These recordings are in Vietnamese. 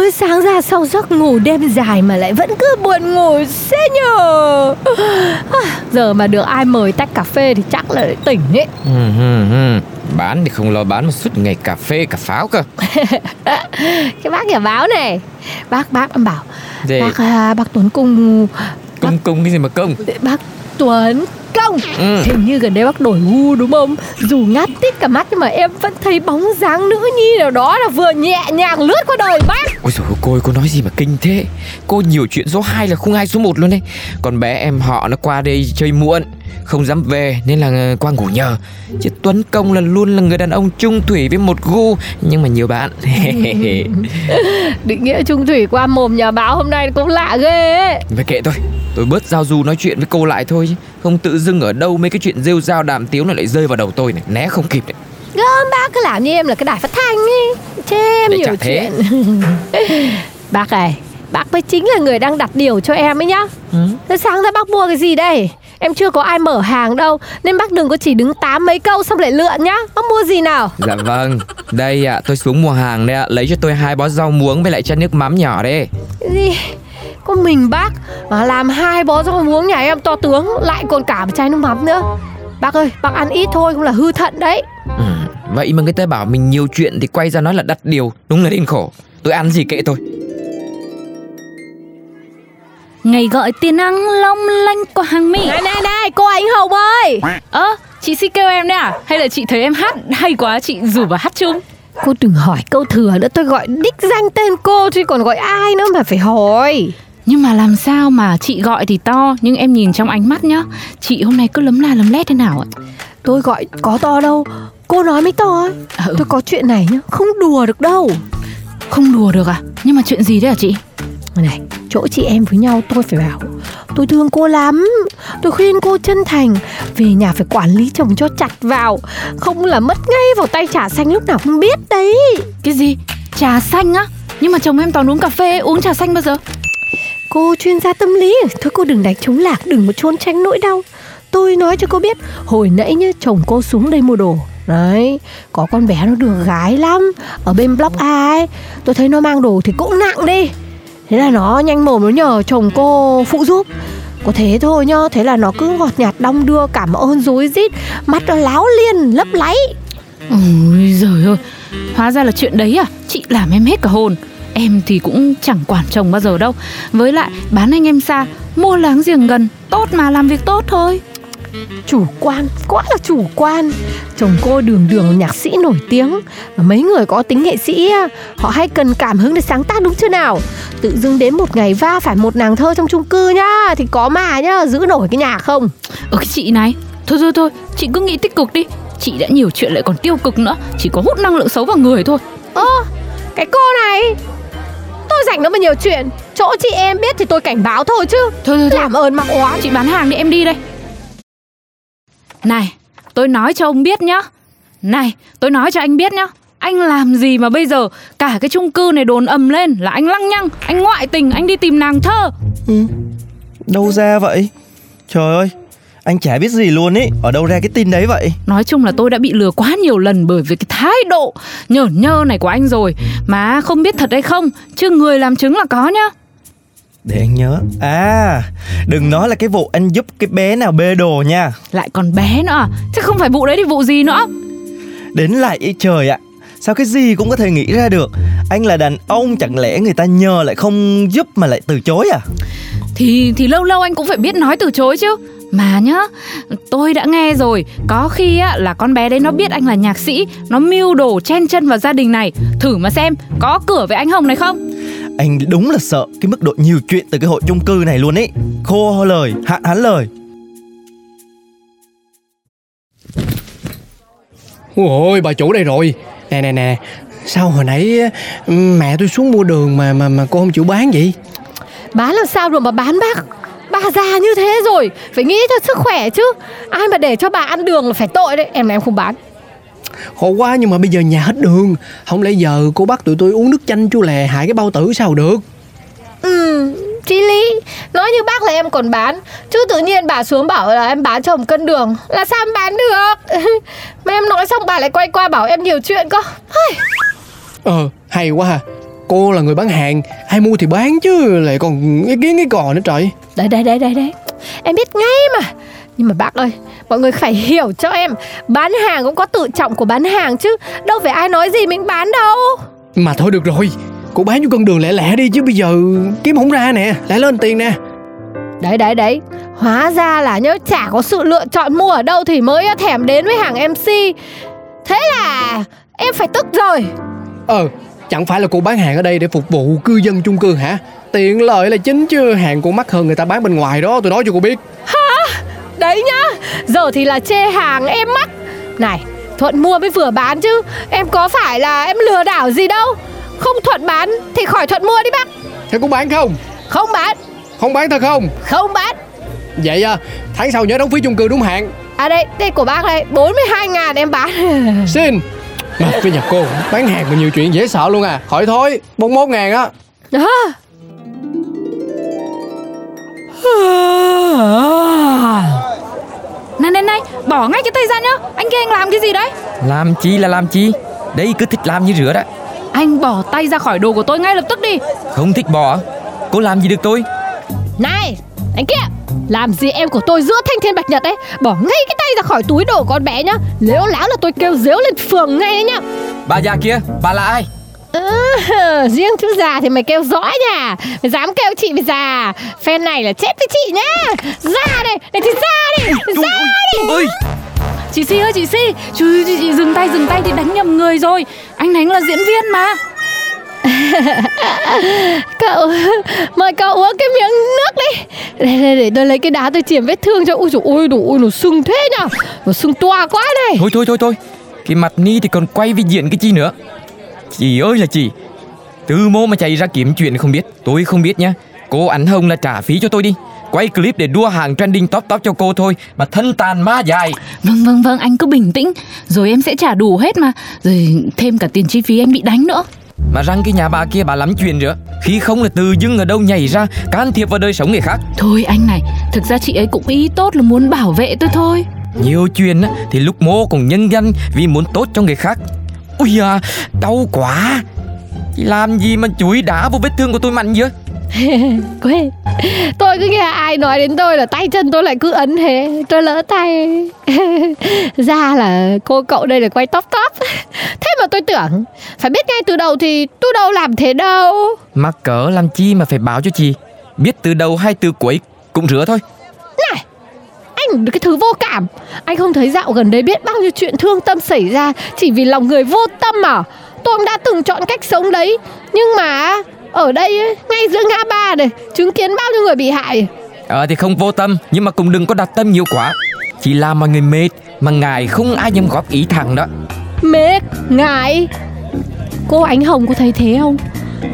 Mới sáng ra sau giấc ngủ đêm dài mà lại vẫn cứ buồn ngủ xế nhờ. À, Giờ mà được ai mời tách cà phê thì chắc là tỉnh ấy. Ừ, ừ, ừ. Bán thì không lo bán một suốt ngày cà phê cà pháo cơ. Cái bác nhà báo này. Bác bác em bảo Gì? Bác à, bác Tuấn Cung Công công cái gì mà công Bác Tuấn Công. Ừ. Hình như gần đây bác đổi gu đúng không? Dù ngắt tít cả mắt nhưng mà em vẫn thấy bóng dáng nữ nhi nào đó là vừa nhẹ nhàng lướt qua đời bác. Ôi dồi cô ơi, cô nói gì mà kinh thế? Cô nhiều chuyện số 2 là không hai số 1 luôn đấy. Còn bé em họ nó qua đây chơi muộn Không dám về nên là ờ, qua ngủ nhờ. Chứ Tuấn Công là luôn là người đàn ông trung thủy với một gu Nhưng mà nhiều bạn. Định nghĩa trung thủy qua mồm nhà báo hôm nay cũng lạ ghê ấy. Phải kệ thôi Tôi bớt giao du nói chuyện với cô lại thôi chứ. Không tự dưng ở đâu mấy cái chuyện rêu rao đàm tiếu này lại rơi vào đầu tôi này. Né không kịp đấy Gớm bác cứ làm như em là cái đài phát thanh ấy. Chê em Để nhiều chả thế. chuyện. Bác này Bác mới chính là người đang đặt điều cho em ấy nhá. Ừ. Thế sáng ra bác mua cái gì đây? Em chưa có ai mở hàng đâu Nên bác đừng có chỉ đứng tám mấy câu xong lại lượn nhá. Bác mua gì nào? Dạ vâng. Đây ạ tôi xuống mua hàng đây ạ. Lấy cho tôi hai bó rau muống với lại chai nước mắm nhỏ đây. Gì Có mình bác Mà làm hai bó rau muống nhà em to tướng Lại còn cả một chai nước mắm nữa. Bác ơi bác ăn ít thôi không là hư thận đấy. Ừ. Vậy mà người ta bảo mình nhiều chuyện Thì quay ra nói là đặt điều Đúng là đến khổ. Tôi ăn gì kệ tôi. Ngày gọi tiền ăn long lanh qua hàng mi Này này này cô Ánh Hồng ơi! Ơ, chị xin kêu em đấy à? Hay là chị thấy em hát hay quá chị rủ vào hát chung? Cô đừng hỏi câu thừa nữa Tôi gọi đích danh tên cô Chứ còn gọi ai nữa mà phải hỏi Nhưng mà làm sao mà chị gọi thì to Nhưng em nhìn trong ánh mắt nhá Chị hôm nay cứ lấm la lấm lét thế nào ạ? Tôi gọi có to đâu Cô nói mới to ấy Ừ. Tôi có chuyện này nhá Không đùa được đâu Không đùa được à? Nhưng mà chuyện gì đấy hả chị? Này chỗ chị em với nhau tôi phải bảo Tôi thương cô lắm Tôi khuyên cô chân thành Về nhà phải quản lý chồng cho chặt vào Không là mất ngay vào tay trà xanh lúc nào không biết đấy Cái gì? Trà xanh á? Nhưng mà chồng em toàn uống cà phê, uống trà xanh bao giờ? Cô chuyên gia tâm lý. Thôi cô đừng đánh trống lạc, Đừng có trốn tránh nỗi đau. Tôi nói cho cô biết, Hồi nãy nhá, chồng cô xuống đây mua đồ. Đấy, Có con bé nó được gái lắm. Ở bên block A ấy, Tôi thấy nó mang đồ thì cũng nặng đi. Thế là nó nhanh mồm, nó nhờ chồng cô phụ giúp. Có thế thôi nhá, Thế là nó cứ ngọt nhạt đong đưa cảm ơn dối rít, Mắt nó láo liên lấp láy. Ôi giời ơi, Hóa ra là chuyện đấy à? Chị làm em hết cả hồn. Em thì cũng chẳng quản chồng bao giờ đâu. Với lại bán anh em xa Mua láng giềng gần Tốt mà làm việc tốt thôi. Chủ quan, quá là chủ quan. Chồng cô đường đường nhạc sĩ nổi tiếng. Mấy người có tính nghệ sĩ Họ hay cần cảm hứng để sáng tác đúng chưa nào? Tự dưng đến một ngày va phải một nàng thơ trong chung cư nhá Thì có mà nhá, giữ nổi cái nhà không? Ở cái chị này. Thôi thôi thôi Chị cứ nghĩ tích cực đi. Chị đã nhiều chuyện lại còn tiêu cực nữa. Chỉ có hút năng lượng xấu vào người thôi. Ơ, cái cô này rảnh nó mà nhiều chuyện. Chỗ chị em biết thì tôi cảnh báo thôi chứ. Thôi thôi thôi. Làm ơn mặc oán Chị bán hàng đi em đi đây. Này Tôi nói cho ông biết nhá. Này tôi nói cho anh biết nhá. Anh làm gì mà bây giờ Cả cái chung cư này đồn ầm lên Là anh lăng nhăng Anh ngoại tình Anh đi tìm nàng thơ. Đâu ra vậy? Trời ơi, anh chả biết gì luôn ý. Ở đâu ra cái tin đấy vậy? Nói chung là tôi đã bị lừa quá nhiều lần Bởi vì cái thái độ nhởn nhơ này của anh rồi. Mà không biết thật hay không Chứ người làm chứng là có nhá. Để anh nhớ. À, đừng nói là cái vụ anh giúp cái bé nào bê đồ nha. Lại còn bé nữa à? Chứ không phải vụ đấy thì vụ gì nữa? Đến lại ý trời ạ. Sao cái gì cũng có thể nghĩ ra được? Anh là đàn ông chẳng lẽ người ta nhờ lại không giúp mà lại từ chối à? Thì thì lâu lâu anh cũng phải biết nói từ chối chứ Mà nhá, tôi đã nghe rồi. Có khi á, là con bé đấy nó biết anh là nhạc sĩ Nó mưu đồ chen chân vào gia đình này. Thử mà xem, có cửa với anh Hồng này không? Anh đúng là sợ cái mức độ nhiều chuyện từ cái hội chung cư này luôn ấy. Khô lời, hạn hán lời. Ôi bà chủ đây rồi. Nè nè nè. Sao hồi nãy ừ, mẹ tôi xuống mua đường mà mà mà cô không chịu bán vậy? Bán làm sao được mà bán bác Bà già như thế rồi. Phải nghĩ cho sức khỏe chứ. Ai mà để cho bà ăn đường là phải tội đấy. Em là em không bán. Khổ quá nhưng mà bây giờ nhà hết đường. Không lẽ giờ cô bắt tụi tôi uống nước chanh chua lè hại cái bao tử sao được? Ừ Chí lý Nói như bác là em còn bán. Chứ tự nhiên bà xuống bảo là em bán cho một cân đường. Là sao em bán được? Mà em nói xong bà lại quay qua bảo em nhiều chuyện cơ. Ờ hay quá ha. Cô là người bán hàng. Ai mua thì bán chứ. Lại còn ý kiến cái cò nữa trời Đấy đấy đấy đấy đấy. Em biết ngay mà. Nhưng mà bác ơi Mọi người phải hiểu cho em. Bán hàng cũng có tự trọng của bán hàng chứ. Đâu phải ai nói gì mình bán đâu. Mà thôi được rồi. Cô bán cho con đường lẹ lẹ đi chứ bây giờ kiếm không ra nè. Lại lên tiền nè. Đấy đấy đấy. Hóa ra là nhớ chả có sự lựa chọn mua ở đâu Thì mới thèm đến với hàng MC Thế là em phải tức rồi. Ờ Chẳng phải là cô bán hàng ở đây để phục vụ cư dân chung cư hả Tiện lợi là chính chứ. Hàng cô mắc hơn người ta bán bên ngoài đó Tôi nói cho cô biết. Đấy nhá Giờ thì là chê hàng em mắc. Này Thuận mua mới vừa bán chứ Em có phải là em lừa đảo gì đâu. Không Thuận bán thì khỏi Thuận mua đi bác. Thế cô bán không? Không bán. Không bán thật không? Không bán. Vậy à, tháng sau nhớ đóng phí chung cư đúng hạn. À đây, đây của bác đây 42 ngàn em bán. Xin. Mà với nhà cô bán hàng mà nhiều chuyện dễ sợ luôn à. Khỏi thôi 41 ngàn á. Đó Này này này, bỏ ngay cái tay ra nhá. Anh kia anh làm cái gì đấy? Làm chi là làm chi? Đấy cứ thích làm như rửa đó. Anh bỏ tay ra khỏi đồ của tôi ngay lập tức đi. Không thích bỏ. Cô làm gì được tôi? Này, anh kia Làm gì em của tôi giữa thanh thiên bạch nhật đấy Bỏ ngay cái tay ra khỏi túi đồ của con bé nhá. Nếu láo là tôi kêu dếu lên phường ngay đấy nhá. Bà già kia Bà là ai Ừ, riêng chú già thì mày kêu rõ nha. Mày dám kêu chị mày già. Phen này là chết với chị nhá. Ra đây, để thì ra đi Ra đi. ơi Chị Si ơi chị Si. Chứ chị, chị dừng tay dừng tay thì đánh nhầm người rồi. Anh Thánh là diễn viên mà. Cậu, mời cậu uống cái miếng nước đi. Để, để, để tôi lấy cái đá tôi chìm vết thương cho. Ui dồi ôi, đủ, ôi nó sưng thế nhở. Nó sưng toa quá này Thôi thôi thôi thôi. Cái mặt ni thì còn quay vi diện cái chi nữa Chị ơi là chị Từ mô mà chạy ra kiếm chuyện không biết Tôi không biết nha Cô ảnh hồng là trả phí cho tôi đi. Quay clip để đua hàng trending top top cho cô thôi Mà thân tàn ma dài Vâng vâng vâng anh cứ bình tĩnh. Rồi em sẽ trả đủ hết mà. Rồi thêm cả tiền chi phí anh bị đánh nữa. Mà răng cái nhà bà kia bà lắm chuyện nữa Khi không là từ dưng ở đâu nhảy ra Can thiệp vào đời sống người khác. Thôi anh này Thực ra chị ấy cũng ý tốt là muốn bảo vệ tôi thôi. Nhiều chuyện á, thì lúc mô còn nhân danh Vì muốn tốt cho người khác Ui à đau quá. Chị làm gì mà chuối đá vô vết thương của tôi mạnh vậy? Quên Tôi cứ nghe ai nói đến tôi là tay chân tôi lại cứ ấn thế Tôi lỡ tay. Ra là cô cậu đây là quay top top. Thế mà tôi tưởng Phải biết ngay từ đầu thì tôi đâu làm thế đâu. Mắc cỡ làm chi mà phải báo cho chị. Biết từ đầu hay từ cuối cũng rửa thôi. Này Anh cái thứ vô cảm. Anh không thấy dạo gần đây biết bao nhiêu chuyện thương tâm xảy ra Chỉ vì lòng người vô tâm à? Tôi cũng đã từng chọn cách sống đấy Nhưng mà ở đây ấy, ngay giữa ngã ba này Chứng kiến bao nhiêu người bị hại. Ờ thì không vô tâm Nhưng mà cũng đừng có đặt tâm nhiều quá. Chỉ làm mọi người mệt Mà ngài không ai dám góp ý thẳng đó. Mệt, ngại. Cô Ánh Hồng có thấy thế không?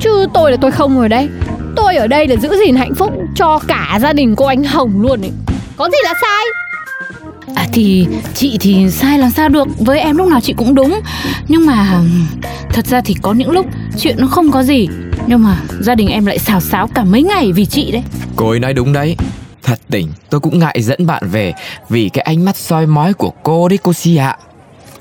Chứ tôi là tôi không ở đây Tôi ở đây là giữ gìn hạnh phúc cho cả gia đình cô Ánh Hồng luôn ấy Có gì là sai? À thì chị thì sai làm sao được? Với em lúc nào chị cũng đúng. Nhưng mà Thật ra thì có những lúc Chuyện nó không có gì. Nhưng mà gia đình em lại xào xáo cả mấy ngày vì chị đấy. Cô ấy nói đúng đấy. Thật tình tôi cũng ngại dẫn bạn về Vì cái ánh mắt soi mói của cô đấy cô Si ạ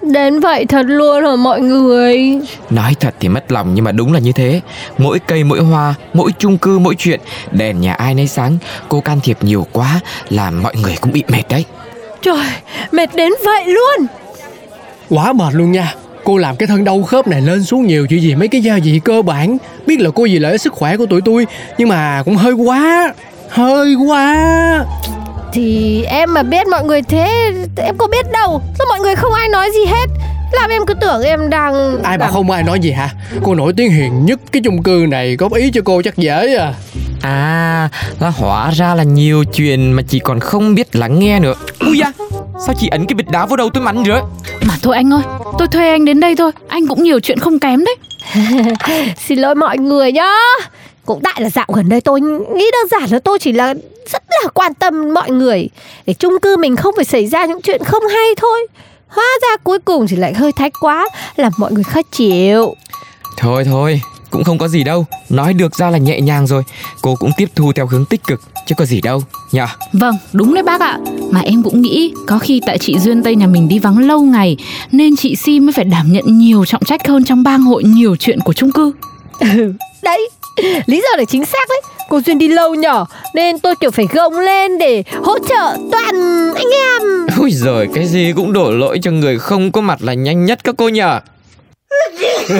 Đến vậy thật luôn hả mọi người? Nói thật thì mất lòng nhưng mà đúng là như thế. Mỗi cây mỗi hoa, mỗi chung cư mỗi chuyện Đèn nhà ai nấy sáng. Cô can thiệp nhiều quá Làm mọi người cũng bị mệt đấy. Trời, mệt đến vậy luôn. Quá mệt luôn nha. Cô làm cái thân đau khớp này lên xuống nhiều chuyện gì mấy cái gia vị cơ bản. Biết là cô gì lợi sức khỏe của tụi tôi Nhưng mà cũng hơi quá Hơi quá Thì em mà biết mọi người thế Em có biết đâu. Sao mọi người không ai nói gì hết? Làm em cứ tưởng em đang Ai mà đang- không ai nói gì hả? Cô nổi tiếng hiền nhất cái chung cư này Góp ý cho cô chắc dễ à. À là hóa ra là nhiều chuyện mà chị còn không biết lắng nghe nữa. Ui da Sao chị ấn cái bịch đá vào đầu tôi mắn rồi? Mà thôi anh ơi Tôi thuê anh đến đây thôi. Anh cũng nhiều chuyện không kém đấy. Xin lỗi mọi người nhá. Cũng tại là dạo gần đây tôi nghĩ đơn giản là tôi chỉ là là quan tâm mọi người. Để chung cư mình không phải xảy ra những chuyện không hay thôi. Hóa ra cuối cùng thì lại hơi thái quá Làm mọi người khó chịu. Thôi thôi Cũng không có gì đâu. Nói được ra là nhẹ nhàng rồi. Cô cũng tiếp thu theo hướng tích cực Chứ có gì đâu Nhờ. Vâng, đúng đấy bác ạ. Mà em cũng nghĩ có khi tại chị Duyên Tây nhà mình đi vắng lâu ngày nên chị Si mới phải đảm nhận nhiều trọng trách hơn trong bang hội nhiều chuyện của chung cư. Đấy, lý do là chính xác đấy Cô Duyên đi lâu nhỏ Nên tôi kiểu phải gồng lên để hỗ trợ toàn anh em. Ui giời cái gì cũng đổ lỗi cho người không có mặt là nhanh nhất các cô nhờ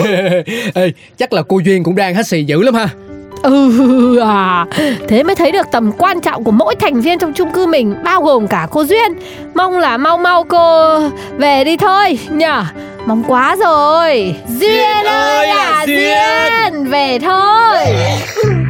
Ê, Chắc là cô Duyên cũng đang hát xì dữ lắm ha. Ừ à Thế mới thấy được tầm quan trọng của mỗi thành viên trong chung cư mình Bao gồm cả cô Duyên. Mong là mau mau cô về đi thôi nhở? Mong quá rồi. Duyên ơi là Duyên Về thôi